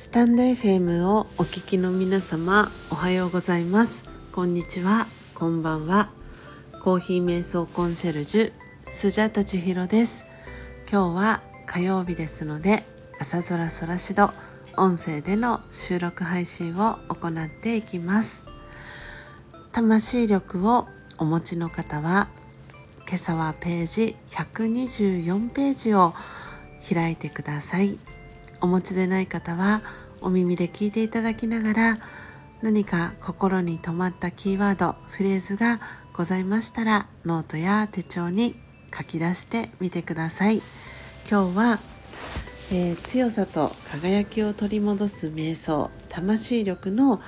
スタンド FM をお聞きの皆様おはようございます。こんにちは。こんばんは。コーヒー瞑想コンシェルジュスジャタチヒロです。今日は火曜日ですので朝空空しど音声での収録配信を行っていきます。魂力をお持ちの方は今朝はページ124ページを開いてください。お持ちでない方はお耳で聞いていただきながら何か心に留まったキーワードフレーズがございましたらノートや手帳に書き出してみてください。今日は、えー、強さと輝きを取り戻す瞑想魂力の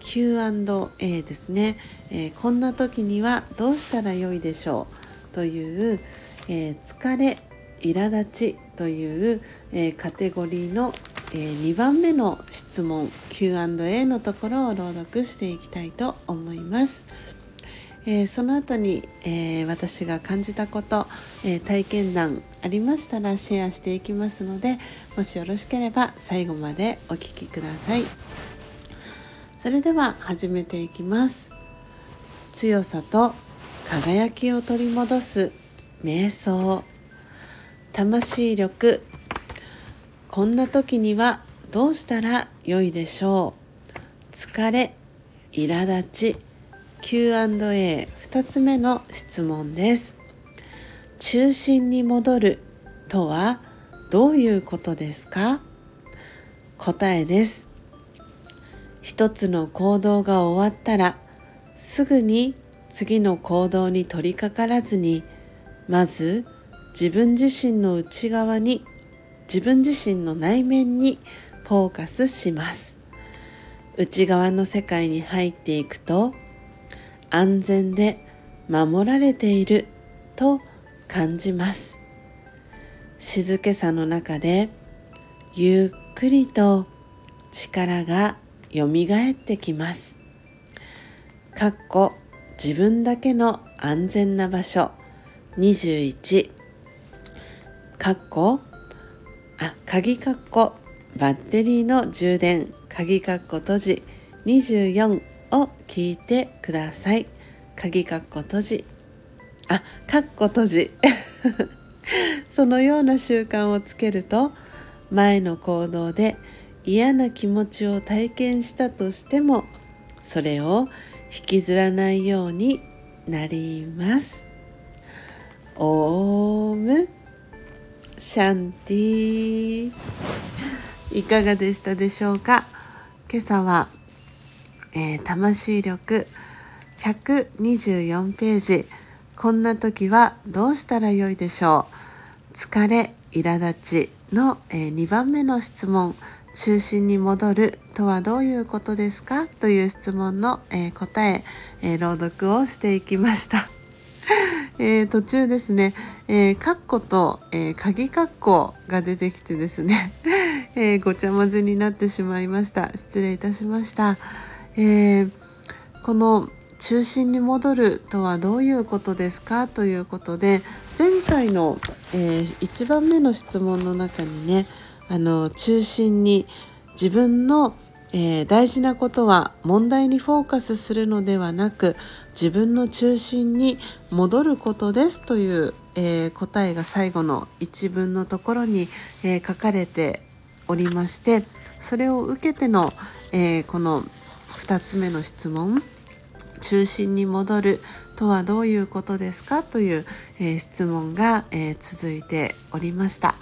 Q&A ですね、えー、こんな時にはどうしたらよいでしょうという、えー、疲れ苛立ちという、えー、カテゴリーの、えー、2番目の質問 Q&A のところを朗読していきたいと思います。えー、その後に、えー、私が感じたこと、えー、体験談ありましたらシェアしていきますのでもしよろしければ最後までお聴きください。それでは始めていきます。強さと輝きを取り戻す瞑想。魂力。こんな時にはどうしたらよいでしょう？疲れ苛立ち。Q&A2 つ目の質問です。中心に戻るとはどういうことですか？答えです。一つの行動が終わったらすぐに次の行動に取り掛からずにまず自分自身の内側に自分自身の内面にフォーカスします。内側の世界に入っていくと安全で守られていると感じます。静けさの中でゆっくりと力がよみがえってきます。かっこ自分だけの安全な場所21かっこあ鍵かっこバッテリーの充電。鍵かっこ閉じ。24を聞いてください。鍵かっこ閉じ。あかっこ閉じ。そのような習慣をつけると前の行動で嫌な気持ちを体験したとしてもそれを引きずらないようになります。オーム。シャンティいかがでしたでしょうか？今朝は、えー、魂力124ページ。こんな時はどうしたらよいでしょう？疲れ苛立ちの、えー、2番目の質問。中心に戻るとはどういうことですか？という質問の、えー、答ええ、朗読をしていきました。えー、途中ですね、えー、カッコと、えー、鍵カッコが出てきてですね、えー、ごちゃ混ぜになってしまいました。失礼いたしました、えー、この中心に戻るとはどういうことですか？ということで前回の、えー、1番目の質問の中にねあの中心に自分のえー、大事なことは問題にフォーカスするのではなく自分の中心に戻ることですという、えー、答えが最後の一文のところに、えー、書かれておりましてそれを受けての、えこの2つ目の質問中心に戻るとはどういうことですかという、え質問が、え続いておりました。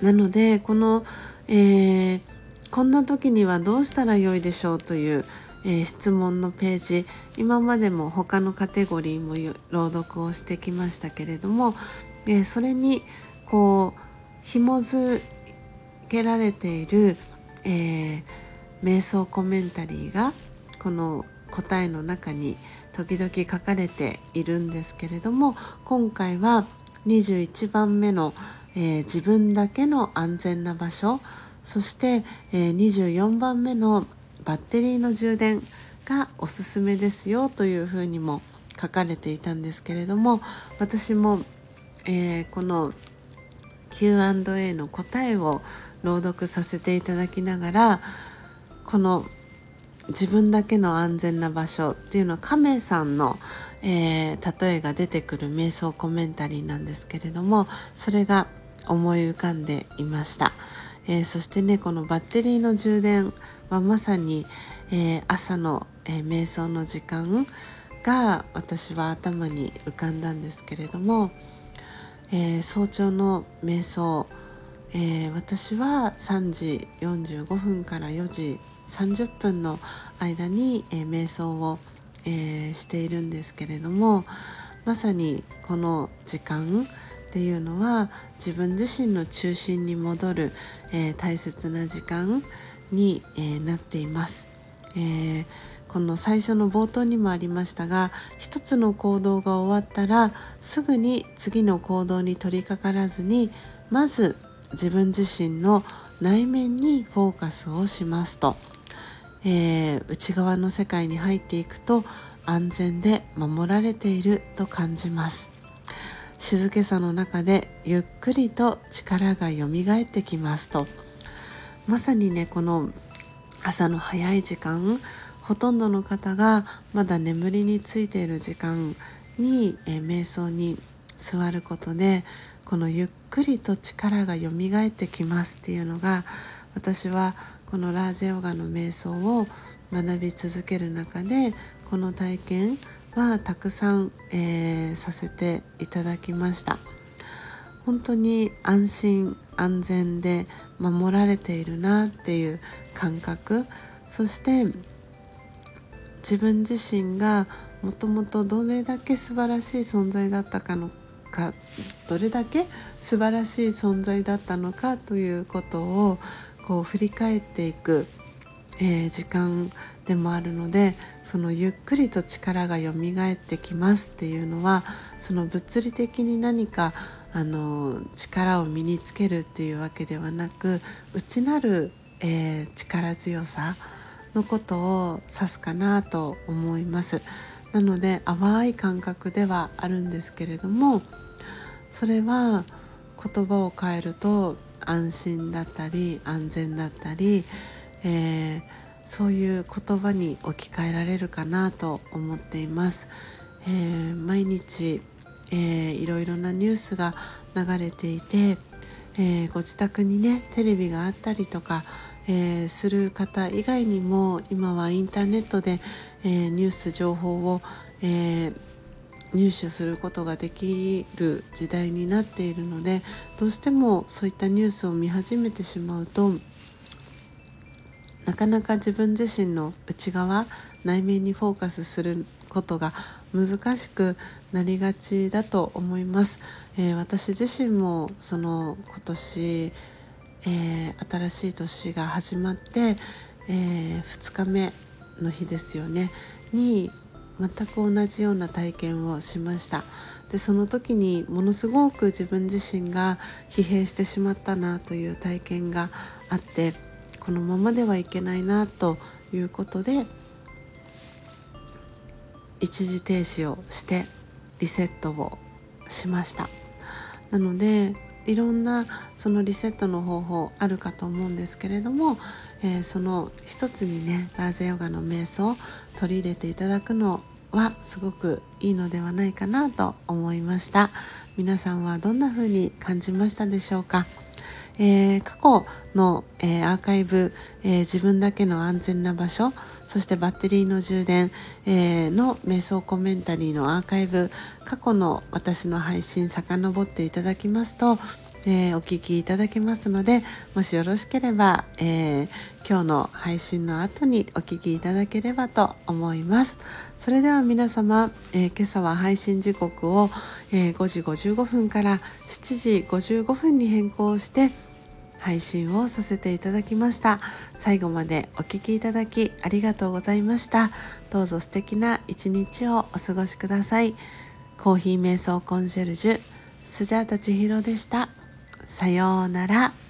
なのでこの、えーこんな時にはどうしたらよいでしょうという、えー、質問のページ。今までも他のカテゴリーも朗読をしてきましたけれども、えー、それにこう紐づけられている、えー、瞑想コメンタリーがこの答えの中に時々書かれているんですけれども今回は21番目の、えー、自分だけの安全な場所そして、えー、24番目のバッテリーの充電がおすすめですよというふうにも書かれていたんですけれども私も、えー、この Q&A の答えを、朗読させていただきながらこの自分だけの安全な場所っていうのは亀さんの、えー、例えが出てくる瞑想コメンタリーなんですけれどもそれが思い浮かんでいました、えー、そしてねこのバッテリーの充電はまさに、えー、朝の、え瞑想の時間が私は頭に浮かんだんですけれども、え早朝の瞑想え、私は3時45分から4時30分の間に、え、瞑想を、え、しているんですけれどもまさにこの時間っていうのは自分自身の中心に戻る、え大切な時間に、えなっています。えこの最初の冒頭にもありましたが一つの行動が終わったらすぐに次の行動に取り掛からずにまず自分自身の内面にフォーカスをしますと、えー、内側の世界に入っていくと安全で守られていると感じます静けさの中でゆっくりと力がよみがえってきますと。まさにねこの朝の早い時間ほとんどの方がまだ眠りについている時間に、え、瞑想に座ることでこのゆっくりと力がよみがえってきますっていうのが私はこのラージェヨガの瞑想を学び続ける中でこの体験はたくさん、えー、させていただきました。本当に安心安全で守られているなっていう感覚。そして自分自身がもともとどれだけ素晴らしい存在だったかのかどれだけ素晴らしい存在だったのかということをこう振り返っていく、えー、時間でもあるのでそのゆっくりと力がよみがえってきますっていうのはその物理的に何かあの力を身につけるっていうわけではなく内なる、えー、力強さのことを指すかなと思います。なので淡い感覚ではあるんですけれどもそれは言葉を変えると安心だったり安全だったり、えー、そういう言葉に置き換えられるかなと思っています。えー、毎日、えー、いろいろなニュースが流れていて、えー、ご自宅にねテレビがあったりとか、えー、する方以外にも今はインターネットで、えー、ニュース情報を、え、入手することができる時代になっているのでどうしてもそういったニュースを見始めてしまうとなかなか自分自身の内側内面にフォーカスすることが難しくなりがちだと思います、えー、私自身もその今年、えー、新しい年が始まって、えー、2日目の日ですよねに全く同じような体験をしました。でその時にものすごく自分自身が疲弊してしまったなという体験があってこのままではいけないなということで一時停止をしてリセットをしました。なのでいろんなそのリセットの方法あるかと思うんですけれども、えー、その一つにねラージャヨガの瞑想を取り入れていただくのはすごくいいのではないかなと思いました。皆さんはどんな風に感じましたでしょうか？えー、過去の、えー、アーカイブ、えー、自分だけの安全な場所そしてバッテリーの充電、えの瞑想コメンタリーのアーカイブ過去の私の配信遡っていただきますと、えお聞きいただけますのでもしよろしければ、え今日の配信の後にお聞きいただければと思います。それでは皆様、え今朝は配信時刻を、え5時55分から7時55分に変更して配信をさせていただきました。最後までお聴きいただきありがとうございました。どうぞ素敵な一日をお過ごしください。コーヒー瞑想コンシェルジュスジャータ千尋でした。さようなら。